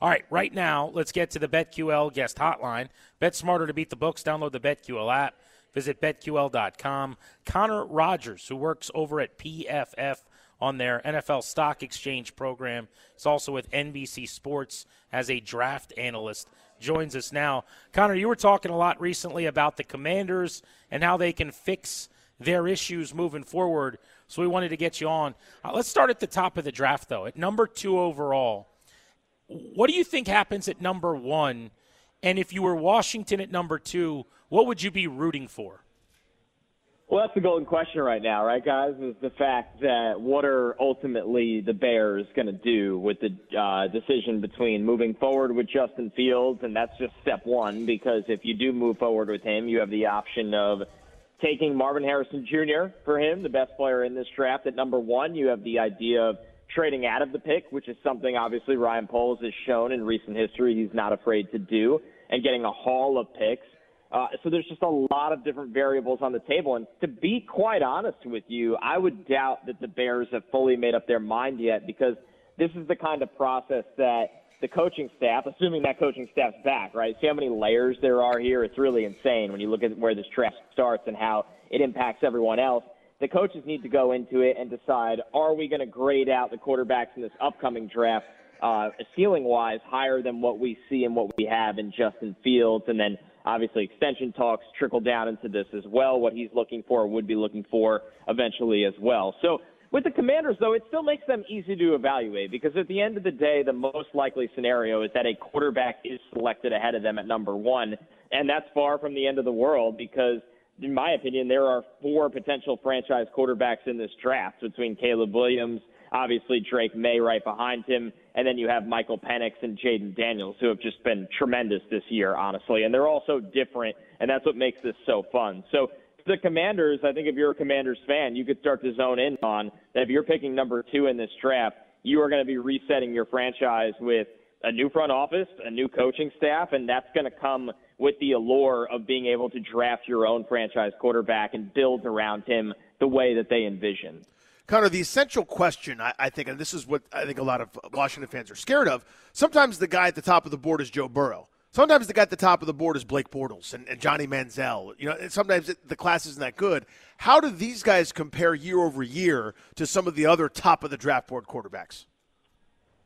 All right, right now, let's get to the BetQL guest hotline. Bet smarter to beat the books. Download the BetQL app. Visit betql.com. Connor Rogers, who works over at PFF on their NFL stock exchange program, is also with NBC Sports as a draft analyst, joins us now. Connor, you were talking a lot recently about the commanders and how they can fix their issues moving forward. So we wanted to get you on. Uh, let's start at the top of the draft, though. At number two overall, what do you think happens at number one? And if you were Washington at number two, what would you be rooting for? Well, that's the golden question right now, right, guys? Is the fact that what are ultimately the Bears going to do with the uh, decision between moving forward with Justin Fields, and that's just step one, because if you do move forward with him, you have the option of taking Marvin Harrison Jr. for him, the best player in this draft at number one. You have the idea of trading out of the pick, which is something obviously Ryan Poles has shown in recent history he's not afraid to do, and getting a haul of picks. Uh, so there's just a lot of different variables on the table. And to be quite honest with you, I would doubt that the Bears have fully made up their mind yet because this is the kind of process that the coaching staff, assuming that coaching staff's back, right? See how many layers there are here? It's really insane when you look at where this draft starts and how it impacts everyone else the coaches need to go into it and decide are we going to grade out the quarterbacks in this upcoming draft uh, ceiling wise higher than what we see and what we have in Justin Fields? And then obviously extension talks trickle down into this as well. What he's looking for would be looking for eventually as well. So with the commanders though it still makes them easy to evaluate because at the end of the day the most likely scenario is that a quarterback is selected ahead of them at number one. And that's far from the end of the world because in my opinion, there are four potential franchise quarterbacks in this draft between Caleb Williams, obviously Drake Maye right behind him, and then you have Michael Penix and Jayden Daniels, who have just been tremendous this year, honestly. And they're all so different, and that's what makes this so fun. So the Commanders, I think if you're a Commanders fan, you could start to zone in on that if you're picking number two in this draft, you are going to be resetting your franchise with a new front office, a new coaching staff, and that's going to come – with the allure of being able to draft your own franchise quarterback and build around him the way that they envision. Connor, the essential question, I, I, think, and this is what I think a lot of Washington fans are scared of. Sometimes the guy at the top of the board is Joe Burrow. Sometimes the guy at the top of the board is Blake Bortles and, and Johnny Manziel. You know, sometimes it, the class isn't that good. How do these guys compare year over year to some of the other top of the draft board quarterbacks?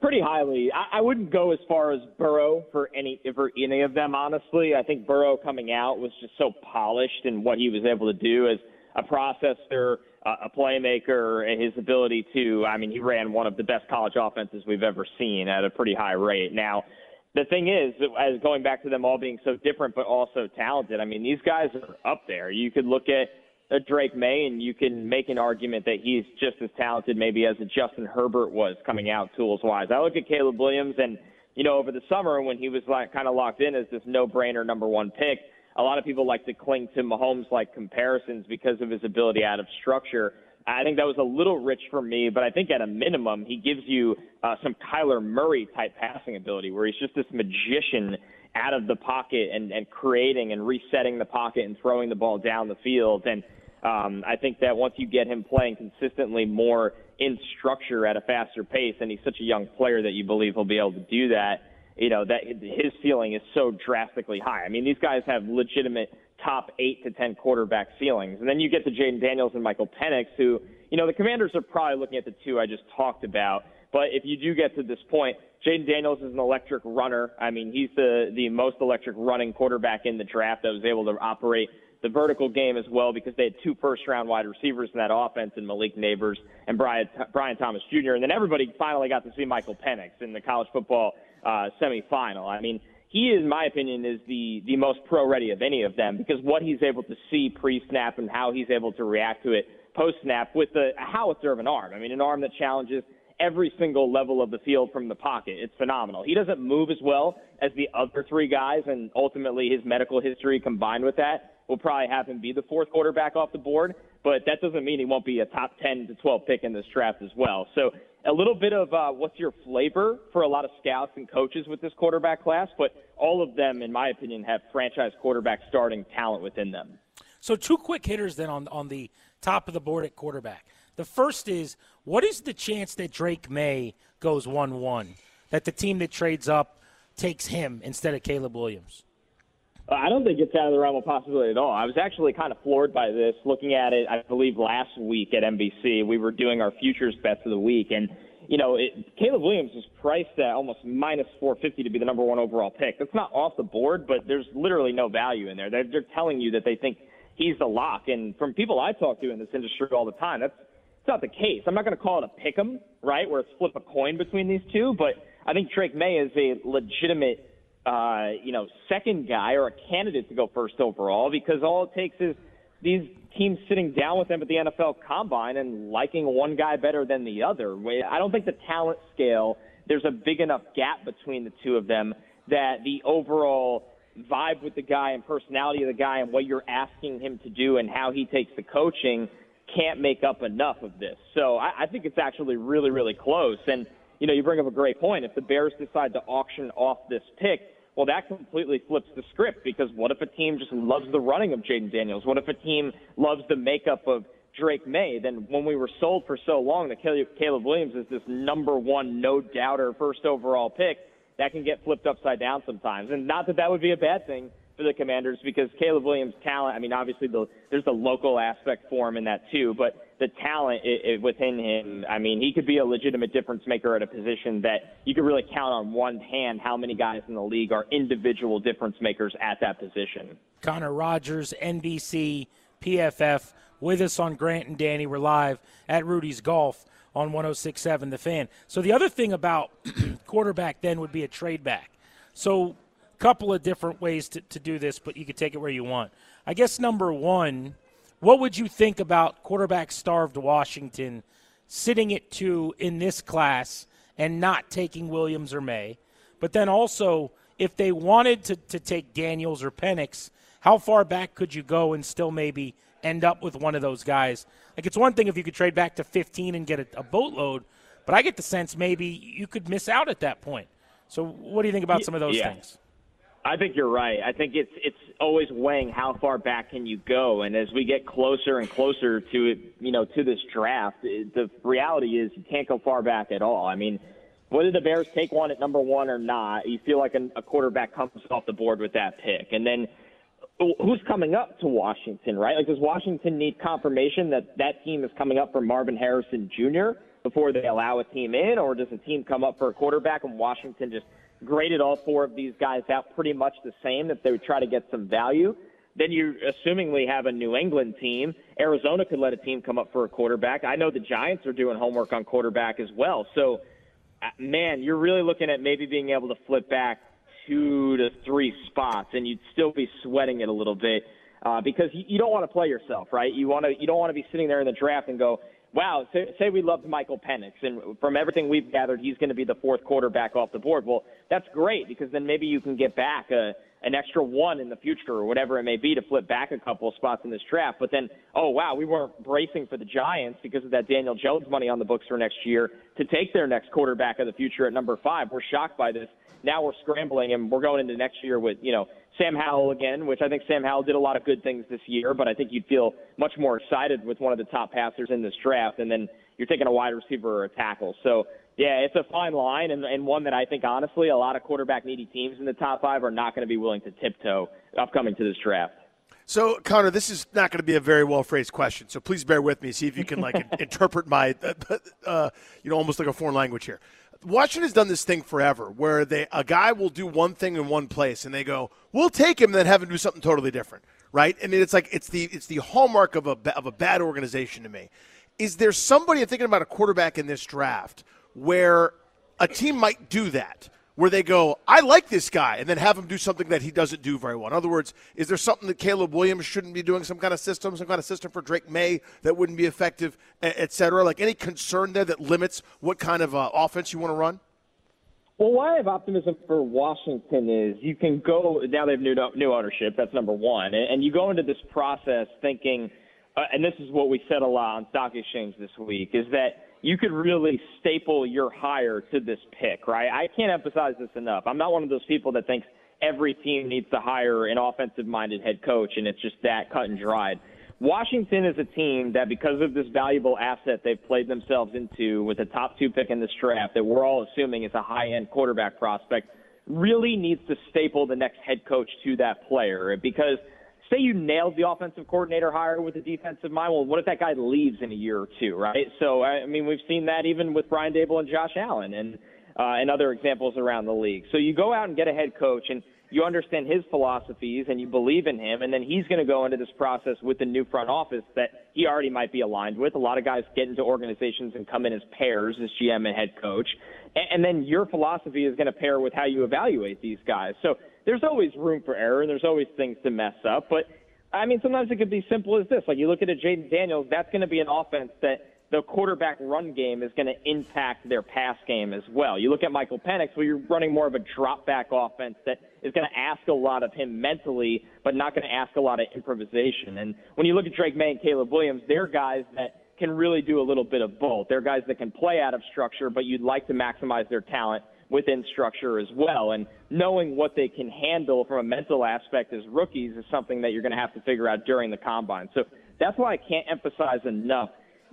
Pretty highly. I, I wouldn't go as far as Burrow for any for any of them. Honestly, I think Burrow coming out was just so polished in what he was able to do as a processor, a playmaker, and his ability to. I mean, he ran one of the best college offenses we've ever seen at a pretty high rate. Now the thing is, as going back to them all being so different but also talented, I mean, these guys are up there. You could look at a Drake Maye and you can make an argument that he's just as talented maybe as a Justin Herbert was coming out tools wise. I look at Caleb Williams and, you know, over the summer when he was like kind of locked in as this no brainer number one pick, a lot of people like to cling to Mahomes like comparisons because of his ability out of structure. I think that was a little rich for me, but I think at a minimum, he gives you uh, some Kyler Murray type passing ability where he's just this magician out of the pocket and, and creating and resetting the pocket and throwing the ball down the field. And um, I think that once you get him playing consistently more in structure at a faster pace, and he's such a young player that you believe he'll be able to do that, you know, that his ceiling is so drastically high. I mean, these guys have legitimate top eight to ten quarterback ceilings. And then you get to Jayden Daniels and Michael Penix, who, you know, the commanders are probably looking at the two I just talked about. But if you do get to this point, Jayden Daniels is an electric runner. I mean, he's the, the most electric running quarterback in the draft that was able to operate the vertical game as well because they had two first round wide receivers in that offense in Malik Nabers and Brian, Brian Thomas Jr. And then everybody finally got to see Michael Penix in the college football uh, semifinal. I mean, he, in my opinion, is the the most pro ready of any of them because what he's able to see pre snap and how he's able to react to it post snap with the a howitzer of an arm. I mean, an arm that challenges every single level of the field from the pocket. It's phenomenal. He doesn't move as well as the other three guys, and ultimately his medical history combined with that will probably have him be the fourth quarterback off the board. But that doesn't mean he won't be a top 10 to 12 pick in this draft as well. So a little bit of uh, what's your flavor for a lot of scouts and coaches with this quarterback class, but all of them, in my opinion, have franchise quarterback starting talent within them. So two quick hitters then on on the top of the board at quarterback. The first is what is the chance that Drake Maye goes one one, that the team that trades up takes him instead of Caleb Williams? Uh, I don't think it's out of the realm of possibility at all. I was actually kind of floored by this looking at it, I believe, last week at NBC. We were doing our futures bets of the week, and, you know, it, Caleb Williams is priced at almost minus 450 to be the number one overall pick. That's not off the board, but there's literally no value in there. They're, they're telling you that they think he's the lock. And from people I talk to in this industry all the time, that's, that's not the case. I'm not going to call it a pick 'em, right, where it's flip a coin between these two, but I think Drake Maye is a legitimate uh, you know, second guy or a candidate to go first overall because all it takes is these teams sitting down with them at the NFL combine and liking one guy better than the other. I don't think the talent scale, there's a big enough gap between the two of them that the overall vibe with the guy and personality of the guy and what you're asking him to do and how he takes the coaching can't make up enough of this. So I, I think it's actually really, really close. And, you know, you bring up a great point. If the Bears decide to auction off this pick, well, that completely flips the script because what if a team just loves the running of Jayden Daniels? What if a team loves the makeup of Drake Maye? Then when we were sold for so long that Caleb Williams is this number one, no doubter, first overall pick, that can get flipped upside down sometimes. And not that that would be a bad thing for the Commanders because Caleb Williams' talent. I mean, obviously the, there's the local aspect for him in that too, but the talent it, it, within him. I mean, he could be a legitimate difference maker at a position that you could really count on one hand how many guys in the league are individual difference makers at that position. Connor Rogers, NBC, PFF, with us on Grant and Danny. We're live at Rudy's Golf on 1067 The Fan. So the other thing about quarterback then would be a trade back. So couple of different ways to, to do this, but you could take it where you want. I guess number one, what would you think about quarterback starved Washington sitting at two in this class and not taking Williams or Maye? But then also, if they wanted to, to take Daniels or Penix, how far back could you go and still maybe end up with one of those guys? Like, it's one thing if you could trade back to 15 and get a, a boatload, but I get the sense maybe you could miss out at that point. So, what do you think about some of those yeah. things? I think you're right. I think it's it's always weighing how far back can you go, and as we get closer and closer to it, you know, to this draft, the reality is you can't go far back at all. I mean, whether the Bears take one at number one or not, you feel like a, a quarterback comes off the board with that pick. And then who's coming up to Washington, right? Like, does Washington need confirmation that that team is coming up for Marvin Harrison Jr. before they allow a team in, or does a team come up for a quarterback and Washington just graded all four of these guys out pretty much the same that they would try to get some value? Then you assumingly have a New England team. Arizona could let a team come up for a quarterback. I know the Giants are doing homework on quarterback as well. So, uh, man, you're really looking at maybe being able to flip back two to three spots, and you'd still be sweating it a little bit uh, because you don't want to play yourself, right? You want to you don't want to be sitting there in the draft and go, wow, say, say we loved Michael Penix, and from everything we've gathered, he's going to be the fourth quarterback off the board. Well, that's great because then maybe you can get back a an extra one in the future or whatever it may be to flip back a couple of spots in this draft. But then, oh wow, we weren't bracing for the Giants because of that Daniel Jones money on the books for next year to take their next quarterback of the future at number five. We're shocked by this. Now we're scrambling and we're going into next year with, you know, Sam Howell again, which I think Sam Howell did a lot of good things this year, but I think you'd feel much more excited with one of the top passers in this draft. And then you're taking a wide receiver or a tackle. So yeah, it's a fine line and, and one that I think honestly a lot of quarterback needy teams in the top five are not going to be willing to tiptoe upcoming to this draft. So, Connor, this is not going to be a very well phrased question. So please bear with me. See if you can like interpret my, uh, uh, you know, almost like a foreign language here. Washington has done this thing forever, where they a guy will do one thing in one place, and they go, "We'll take him," and then have him do something totally different, right? I mean, it's like it's the it's the hallmark of a of a bad organization to me. Is there somebody I'm thinking about a quarterback in this draft where a team might do that, where they go, I like this guy, and then have him do something that he doesn't do very well. In other words, is there something that Caleb Williams shouldn't be doing, some kind of system, some kind of system for Drake Maye that wouldn't be effective, et cetera? Like any concern there that limits what kind of uh, offense you want to run? Well, why I have optimism for Washington is you can go now. They have new new ownership. That's number one, and you go into this process thinking, uh, and this is what we said a lot on Stock Exchange this week, is that you could really staple your hire to this pick, right? I can't emphasize this enough. I'm not one of those people that thinks every team needs to hire an offensive minded head coach and it's just that cut and dried. Washington is a team that, because of this valuable asset they've played themselves into with the top two pick in this draft, that we're all assuming is a high end quarterback prospect, really needs to staple the next head coach to that player because – say you nailed the offensive coordinator hire with a defensive mind. Well, what if that guy leaves in a year or two, right? So, I mean, we've seen that even with Brian Daboll and Josh Allen and uh, and other examples around the league. So you go out and get a head coach and you understand his philosophies and you believe in him, and then he's going to go into this process with the new front office that he already might be aligned with. A lot of guys get into organizations and come in as pairs as GM and head coach, and, and then your philosophy is going to pair with how you evaluate these guys. So there's always room for error and there's always things to mess up. But I mean, sometimes it could be simple as this. Like you look at a Jayden Daniels, that's going to be an offense that the quarterback run game is going to impact their pass game as well. You look at Michael Penix, where you're running more of a drop back offense that is going to ask a lot of him mentally, but not going to ask a lot of improvisation. And when you look at Drake Maye and Caleb Williams, they're guys that can really do a little bit of both. They're guys that can play out of structure, but you'd like to maximize their talent within structure as well. And knowing what they can handle from a mental aspect as rookies is something that you're going to have to figure out during the combine. So that's why I can't emphasize enough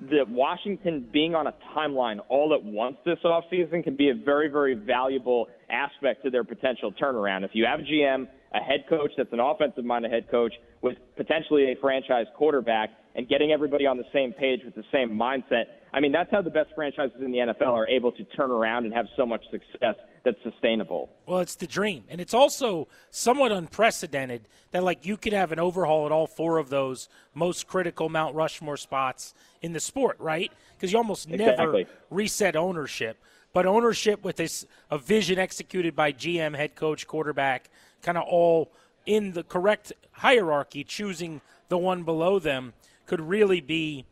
that Washington being on a timeline all at once this offseason can be a very, very valuable aspect to their potential turnaround. If you have a GM, a head coach that's an offensive minded head coach with potentially a franchise quarterback and getting everybody on the same page with the same mindset, I mean, that's how the best franchises in the NFL are able to turn around and have so much success that's sustainable. Well, it's the dream. And it's also somewhat unprecedented that, like, you could have an overhaul at all four of those most critical Mount Rushmore spots in the sport, right? Because you almost exactly. never reset ownership. But ownership with this, a vision executed by GM, head coach, quarterback, kind of all in the correct hierarchy, choosing the one below them could really be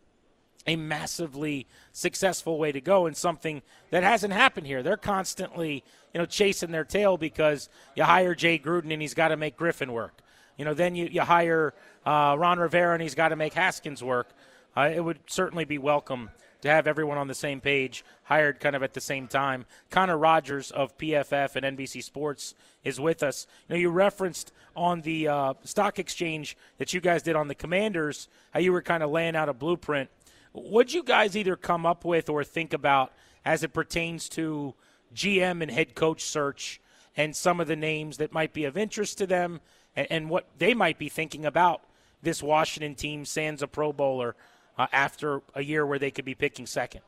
a massively successful way to go and something that hasn't happened here. They're constantly, you know, chasing their tail because you hire Jay Gruden and he's got to make Griffin work. You know, then you, you hire uh, Ron Rivera and he's got to make Haskins work. Uh, it would certainly be welcome to have everyone on the same page, hired kind of at the same time. Connor Rogers of PFF and NBC Sports is with us. You know, you referenced on the uh, stock exchange that you guys did on the Commanders how you were kind of laying out a blueprint What'd you guys either come up with or think about as it pertains to GM and head coach search and some of the names that might be of interest to them and, and what they might be thinking about this Washington team, sans a Pro Bowler, uh, after a year where they could be picking second?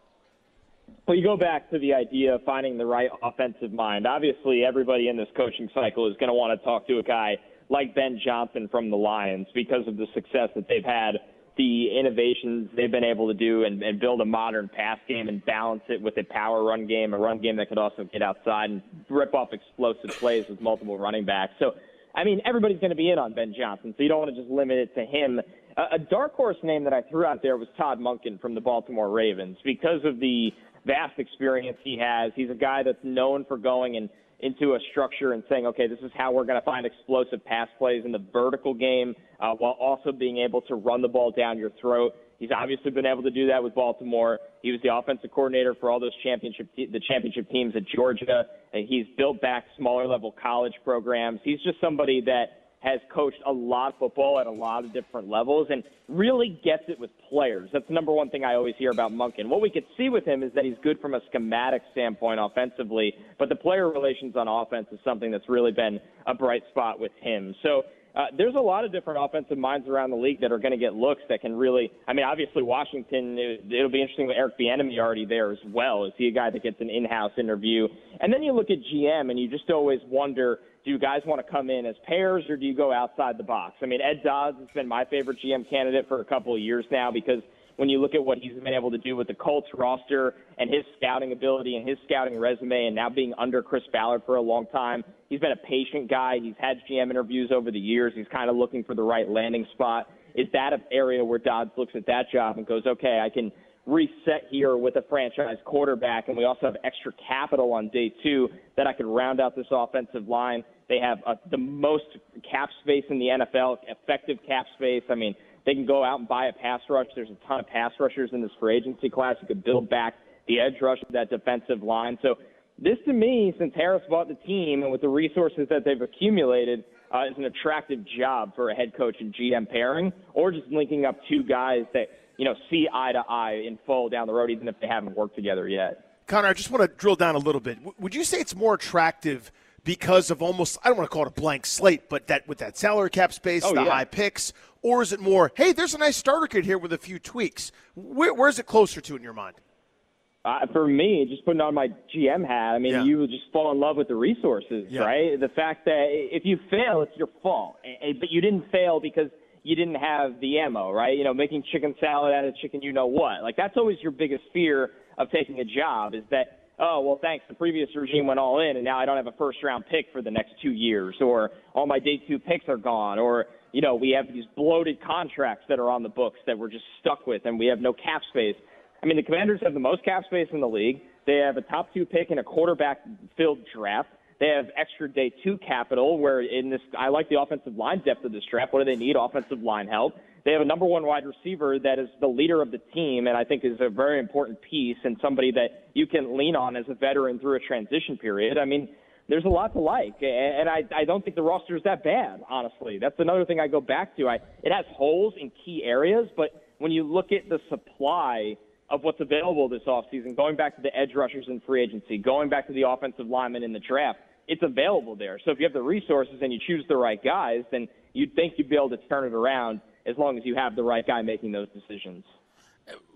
Well, you go back to the idea of finding the right offensive mind. Obviously, everybody in this coaching cycle is going to want to talk to a guy like Ben Johnson from the Lions because of the success that they've had, the innovations they've been able to do, and, and build a modern pass game and balance it with a power run game, a run game that could also get outside and rip off explosive plays with multiple running backs. So, I mean, everybody's going to be in on Ben Johnson, so you don't want to just limit it to him. A, dark horse name that I threw out there was Todd Monken from the Baltimore Ravens because of the vast experience he has. He's a guy that's known for going and into a structure and saying, okay, this is how we're going to find explosive pass plays in the vertical game uh, while also being able to run the ball down your throat. He's obviously been able to do that with Baltimore. He was the offensive coordinator for all those championship te- the championship teams at Georgia. And he's built back smaller level college programs. He's just somebody that has coached a lot of football at a lot of different levels and really gets it with players. That's the number one thing I always hear about Monken. What we could see with him is that he's good from a schematic standpoint offensively, but the player relations on offense is something that's really been a bright spot with him. So uh, there's a lot of different offensive minds around the league that are going to get looks that can really. I mean, obviously Washington. It, it'll be interesting with Eric Bieniemy already there as well. Is he a guy that gets an in-house interview? And then you look at GM, and you just always wonder do you guys want to come in as pairs or do you go outside the box? I mean, Ed Dodds has been my favorite GM candidate for a couple of years now because when you look at what he's been able to do with the Colts roster and his scouting ability and his scouting resume and now being under Chris Ballard for a long time, he's been a patient guy. He's had GM interviews over the years. He's kind of looking for the right landing spot. Is that an area where Dodds looks at that job and goes, okay, I can – reset here with a franchise quarterback, and we also have extra capital on day two that I could round out this offensive line. They have uh, the most cap space in the NFL, effective cap space. I mean, they can go out and buy a pass rush. There's a ton of pass rushers in this free agency class. You could build back the edge rush of that defensive line. So this, to me, since Harris bought the team and with the resources that they've accumulated, uh, is an attractive job for a head coach and GM pairing, or just linking up two guys that – you know, see eye to eye in full down the road, even if they haven't worked together yet. Connor, I just want to drill down a little bit. would you say it's more attractive because of almost, I don't want to call it a blank slate, but that with that salary cap space, oh, the yeah. high picks, or is it more, hey, there's a nice starter kit here with a few tweaks? Where, where's it closer to in your mind? Uh, for me, just putting on my GM hat, I mean, yeah. you just fall in love with the resources, yeah. right? The fact that if you fail, it's your fault. But you didn't fail because you didn't have the ammo, right? You know, making chicken salad out of chicken, you know what? Like that's always your biggest fear of taking a job is that oh well thanks the previous regime went all in and now I don't have a first round pick for the next two years or all my day two picks are gone or you know we have these bloated contracts that are on the books that we're just stuck with and we have no cap space. I mean the Commanders have the most cap space in the league. They have a top two pick in a quarterback filled draft. They have extra day two capital where in this, I like the offensive line depth of this draft. What do they need? Offensive line help. They have a number one wide receiver that is the leader of the team and I think is a very important piece and somebody that you can lean on as a veteran through a transition period. I mean, there's a lot to like, and I, I don't think the roster is that bad, honestly. That's another thing I go back to. I, it has holes in key areas, but when you look at the supply of what's available this offseason, going back to the edge rushers in free agency, going back to the offensive linemen in the draft, it's available there. So if you have the resources and you choose the right guys, then you'd think you'd be able to turn it around as long as you have the right guy making those decisions.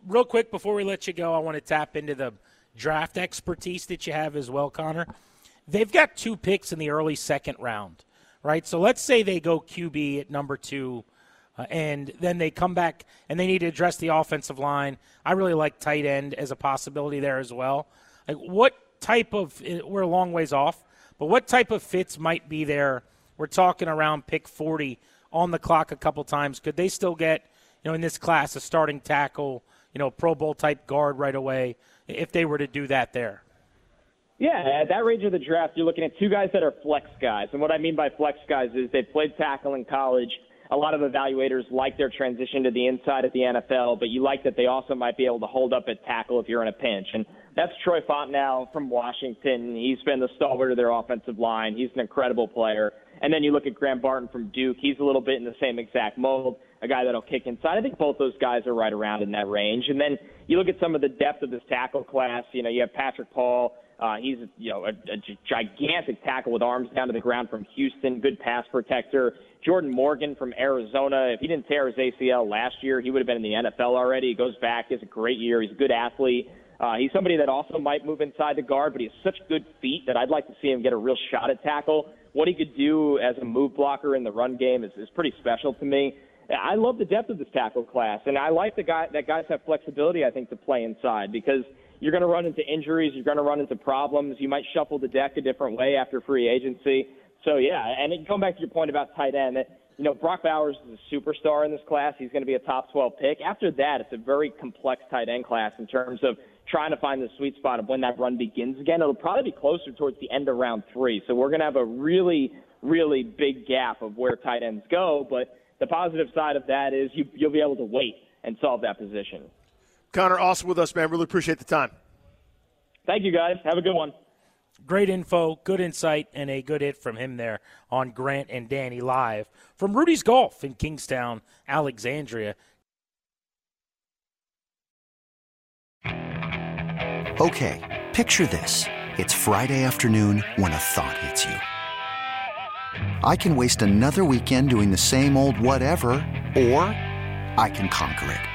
Real quick before we let you go, I want to tap into the draft expertise that you have as well, Connor. They've got two picks in the early second round, right? So let's say they go QB at number two. Uh, and then they come back and they need to address the offensive line. I really like tight end as a possibility there as well. Like, what type of? We're a long ways off, but what type of fits might be there? We're talking around pick 40 on the clock a couple times. Could they still get, you know, in this class, a starting tackle, you know, Pro Bowl type guard right away if they were to do that there? Yeah, at that range of the draft, you're looking at two guys that are flex guys. And what I mean by flex guys is they've played tackle in college. A lot of evaluators like their transition to the inside of the NFL, but you like that they also might be able to hold up at tackle if you're in a pinch. And that's Troy Fautanu from Washington. He's been the stalwart of their offensive line. He's an incredible player. And then you look at Graham Barton from Duke. He's a little bit in the same exact mold, a guy that'll kick inside. I think both those guys are right around in that range. And then you look at some of the depth of this tackle class. You know, you have Patrick Paul, Uh, he's you know a, a gigantic tackle with arms down to the ground from Houston, good pass protector. Jordan Morgan from Arizona. If he didn't tear his ACL last year, he would have been in the NFL already. He goes back, has a great year. He's a good athlete. Uh, he's somebody that also might move inside the guard, but he has such good feet that I'd like to see him get a real shot at tackle. What he could do as a move blocker in the run game is, is pretty special to me. I love the depth of this tackle class, and I like the guy that guys have flexibility. I think to play inside because you're going to run into injuries, you're going to run into problems. You might shuffle the deck a different way after free agency. So yeah, and it, going back to your point about tight end, that you know Brock Bowers is a superstar in this class. He's going to be a top 12 pick. After that, it's a very complex tight end class in terms of trying to find the sweet spot of when that run begins again. It'll probably be closer towards the end of round three. So we're going to have a really, really big gap of where tight ends go. But the positive side of that is you, you'll be able to wait and solve that position. Connor, awesome with us, man. Really appreciate the time. Thank you, guys. Have a good one. Great info, good insight, and a good hit from him there on Grant and Danny live from Rudy's Golf in Kingstown, Alexandria. Okay, picture this. It's Friday afternoon when a thought hits you. I can waste another weekend doing the same old whatever, or I can conquer it.